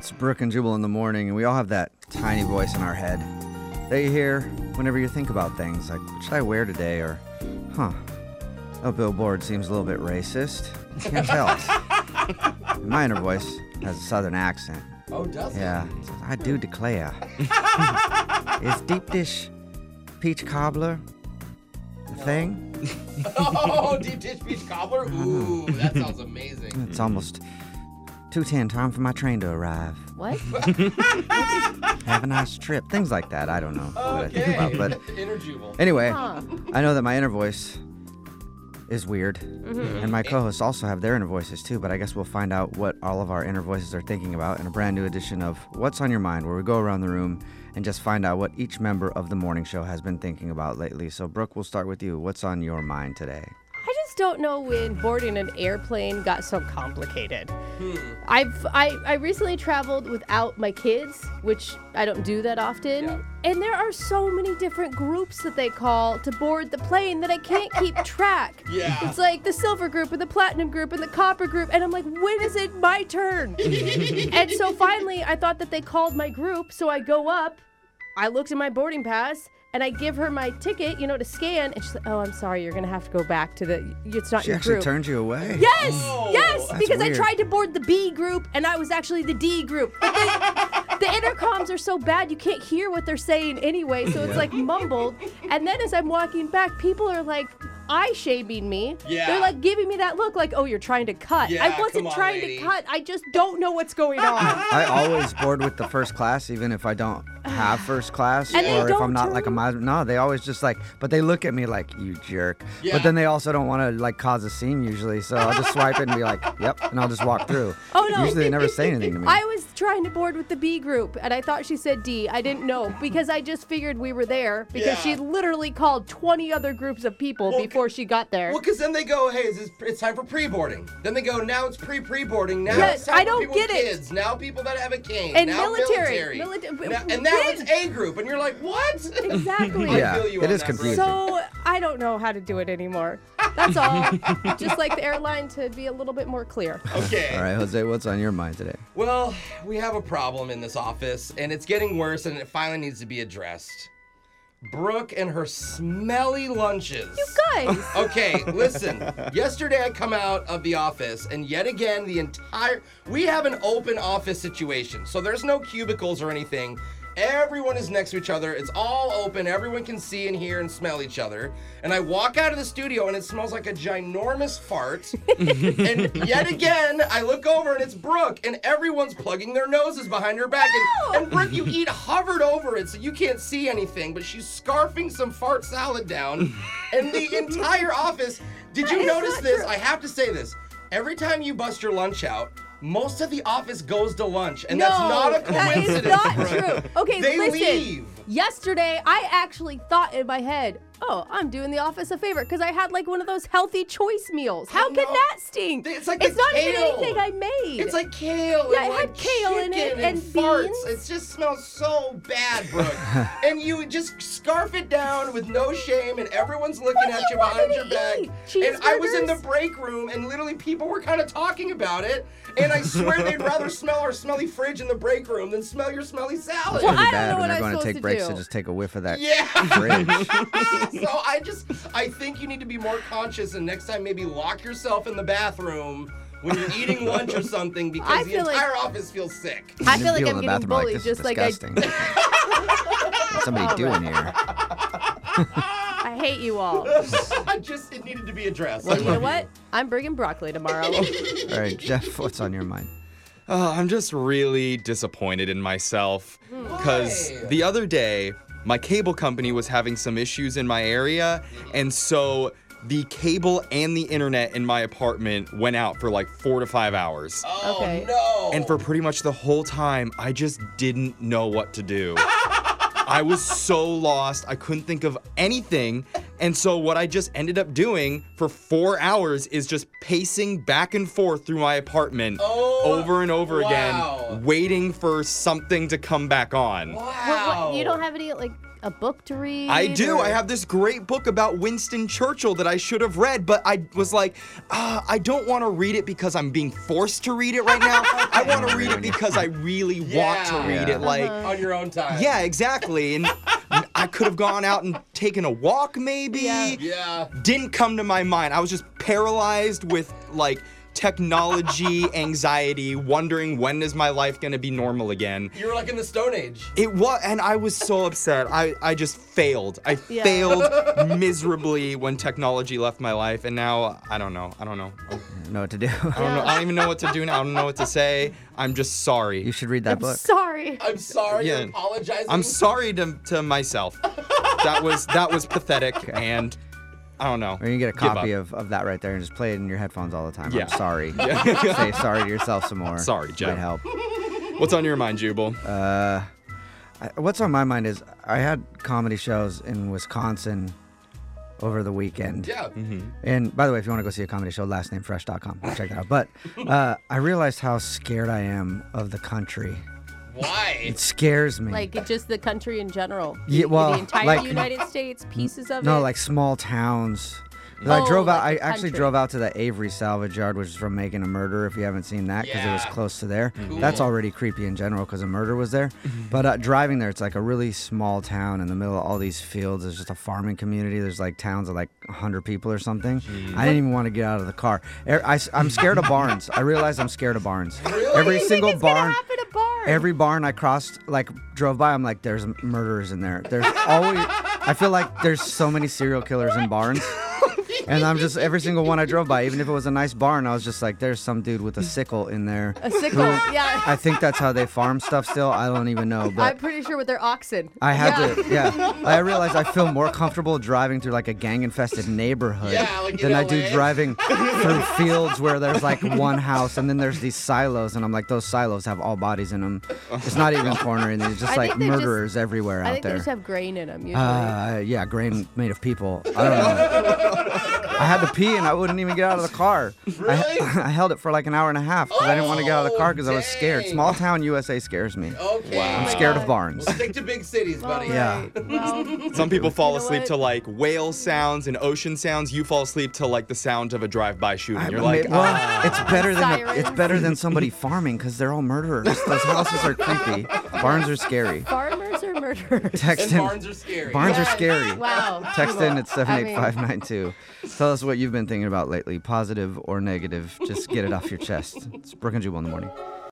It's Brooke and Jubal in the morning, and we all have that tiny voice in our head that you hear whenever you think about things like, what should I wear today? Or, huh, a billboard seems a little bit racist. Can't tell. My inner voice has a southern accent. Oh, does it? Yeah, I do declare. Is deep dish peach cobbler a thing? Oh, deep dish peach cobbler. Ooh, that sounds amazing. It's almost 210 time for my train to arrive. What? Have a nice trip. Things like that. I don't know what I think about. But Inner anyway, Huh. I know that my inner voice is weird. Mm-hmm. And my co hosts also have their inner voices too. But I guess we'll find out what all of our inner voices are thinking about in a brand new edition of What's on Your Mind, where we go around the room and just find out what each member of the morning show has been thinking about lately. So, Brooke, we'll start with you. What's on your mind today? Just don't know when boarding an airplane got so complicated. Hmm. I've I, I recently traveled without my kids, which I don't do that often. Yeah. And there are so many different groups that they call to board the plane that I can't keep track. Yeah. It's like the silver group and the platinum group and the copper group. And I'm like, when is it my turn? and so finally, I thought that they called my group. So I go up, I looked at my boarding pass, and I give her my ticket, you know, to scan. And she's like, oh, I'm sorry, you're going to have to go back to the, it's not She your actually group. turned you away. Yes, Oh, yes, that's because I weird. tried to board the B group and I was actually the D group. But the, the intercoms are so bad you can't hear what they're saying anyway, so it's like mumbled. And then as I'm walking back, people are like eye shaming me. Yeah. They're like giving me that look like, oh, you're trying to cut. Yeah, I wasn't on, trying lady. to cut. I just don't know what's going on. I always board with the first class, even if I don't have first class, And or if I'm not like a turn- miser. No, they always just like, but they look at me like you jerk. Yeah. But then they also don't want to like cause a scene usually, so I'll just swipe it and be like, yep, and I'll just walk through. Oh no! Usually they never say anything to me. I was trying to board with the B group, and I thought she said D. I didn't know because I just figured we were there because Yeah. she literally called 20 other groups of people Well, before she got there. Well, because then they go, hey, is this, it's time for pre-boarding. Then they go, now it's pre-pre-boarding. Now Yes, it's time I for don't people get with it. kids. Now people that have a cane. And now military. military. Milita- Now- and now when? it's A group, and you're like, what? Exactly. I Yeah, feel you it on is that, confusing. So I don't know how to do it anymore. That's all. Just like the airline to be a little bit more clear. Okay. All right, Jose, what's on your mind today? Well, we have a problem in this office, and it's getting worse, and it finally needs to be addressed. Brooke and her smelly lunches. You guys. Okay, listen. Yesterday I come out of the office and yet again the entire we have an open office situation. So there's no cubicles or anything. Everyone is next to each other. It's all open. Everyone can see and hear and smell each other. And I walk out of the studio and it smells like a ginormous fart. and yet again, I look over and it's Brooke and everyone's plugging their noses behind her back. And, and Brooke, you eat hovered over it so you can't see anything, but she's scarfing some fart salad down. and the entire office. Did you notice this? true. I have to say this. Every time you bust your lunch out, most of the office goes to lunch, and no, that's not a coincidence. that is not true. Okay, they listen. leave. Yesterday, I actually thought in my head, oh, I'm doing the office a favor because I had like one of those healthy choice meals. How can that stink? It's like it's the not even anything I made. It's like kale Yeah, and it like had kale in it chicken and farts. beans. It just smells so bad, Brooke. and you just scarf it down with no shame, and everyone's looking What at you you want behind me your to back. eat? And I was in the Cheeseburgers? break room, and literally people were kind of talking about it. And I swear they'd rather smell our smelly fridge in the break room than smell your smelly salad. Well, Pretty I don't bad know when what they're I'm going to supposed take to breaks do. to just take a whiff of that Yeah. fridge. so I just I think you need to be more conscious and next time maybe lock yourself in the bathroom when you're eating lunch or something because I the feel like- entire office feels sick. I feel like I'm in the getting bathroom are bullied like, just is like I. disgusting. What's somebody doing here? I hate you all. I just it needed to be addressed. Well, you know what? I'm bringing broccoli tomorrow. All right, Jeff, what's on your mind? Oh, I'm just really disappointed in myself hmm. because Why? the other day my cable company was having some issues in my area, and so the cable and the internet in my apartment went out for like four to five hours. Oh Okay. no. And for pretty much the whole time, I just didn't know what to do. I was so lost, I couldn't think of anything. And so, what I just ended up doing for four hours is just pacing back and forth through my apartment Oh, over and over wow. again, waiting for something to come back on. wow. Well, what, you don't have any like a book to read? I do. or- I have this great book about Winston Churchill that I should have read, but I was like, ah, I don't want to read it because I'm being forced to read it right now. I want to read it because I really want to read it. Uh-huh. Like, on your own time. yeah, exactly. And I could have gone out and taken a walk, maybe. Yeah. Yeah. Didn't come to my mind. I was just paralyzed with like technology anxiety, wondering when is my life gonna be normal again. You were like in the Stone Age. It was, and I was so upset. I, I just failed. I Yeah. failed miserably when technology left my life, and now I don't know. I don't know. I know what to do. I don't know. I don't even know what to do now. I don't know what to say. I'm just sorry. you should read that book. I'm book. sorry. I'm sorry. Yeah. You're apologizing. I'm sorry to, to myself. that was that was pathetic, and I don't know. Or you can get a copy of, of that right there and just play it in your headphones all the time. Yeah. I'm sorry. Say sorry to yourself some more. Sorry, Jeff. Might help. What's on your mind, Jubal? Uh, I, what's on my mind is I had comedy shows in Wisconsin over the weekend. Yeah. Mm-hmm. And by the way, if you want to go see a comedy show, lastnamefresh.com. Check that out. But uh, I realized how scared I am of the country. Why? It scares me. Like just the country in general. Yeah, well, the entire like- United States, pieces of it. no, like small towns. towns. 'Cause I Oh, drove out. like I actually drove out to the Avery Salvage Yard, which is from Making a Murder. If you haven't seen that, because it was close to there. Cool. That's already creepy in general because a murder was there. But uh, driving there, it's like a really small town in the middle of all these fields. There's just a farming community. There's like towns of like 100 people or something. I didn't even want to get out of the car. Er- I, am scared of barns. I realize I'm scared of barns. Really? Every What do you single it's gonna barn. Every barn I crossed, like drove by, I'm like, there's murderers in there. There's always, I feel like there's so many serial killers in barns. And I'm just, every single one I drove by, even if it was a nice barn, I was just like, there's some dude with a sickle in there. a sickle. yeah. I think that's how they farm stuff still. I don't even know. I'm pretty sure with their oxen. I had yeah. to, yeah. I realized I feel more comfortable driving through like a gang infested neighborhood Yeah, like than I do driving through fields where there's like one house and then there's these silos. And I'm like, those silos have all bodies in them. It's not even cornering. There's just I like think they're just- murderers everywhere I out think there. they just have grain in them usually. Uh, yeah, grain made of people. I don't know. I had to pee and I wouldn't even get out of the car. Really? I, I held it for like an hour and a half because I didn't want to get out of the car because I was scared. Small town USA scares me. Okay. Wow. I'm Oh scared of barns. Well, stick to big cities, buddy. Yeah. Well, Some people fall You know asleep what? to like whale sounds and ocean sounds. You fall asleep to like the sound of a drive-by shooting. You're I- like, well, ah. it's better than a, it's better than somebody farming because they're all murderers. Those houses are creepy. Barns are scary. farmers are murderers. Text And in. barns are scary. Barns are scary. Wow. Text in at I mean- 78592. Tell us what you've been thinking about lately, positive or negative. Just get it off your chest. It's Brooke and Jubal in the morning.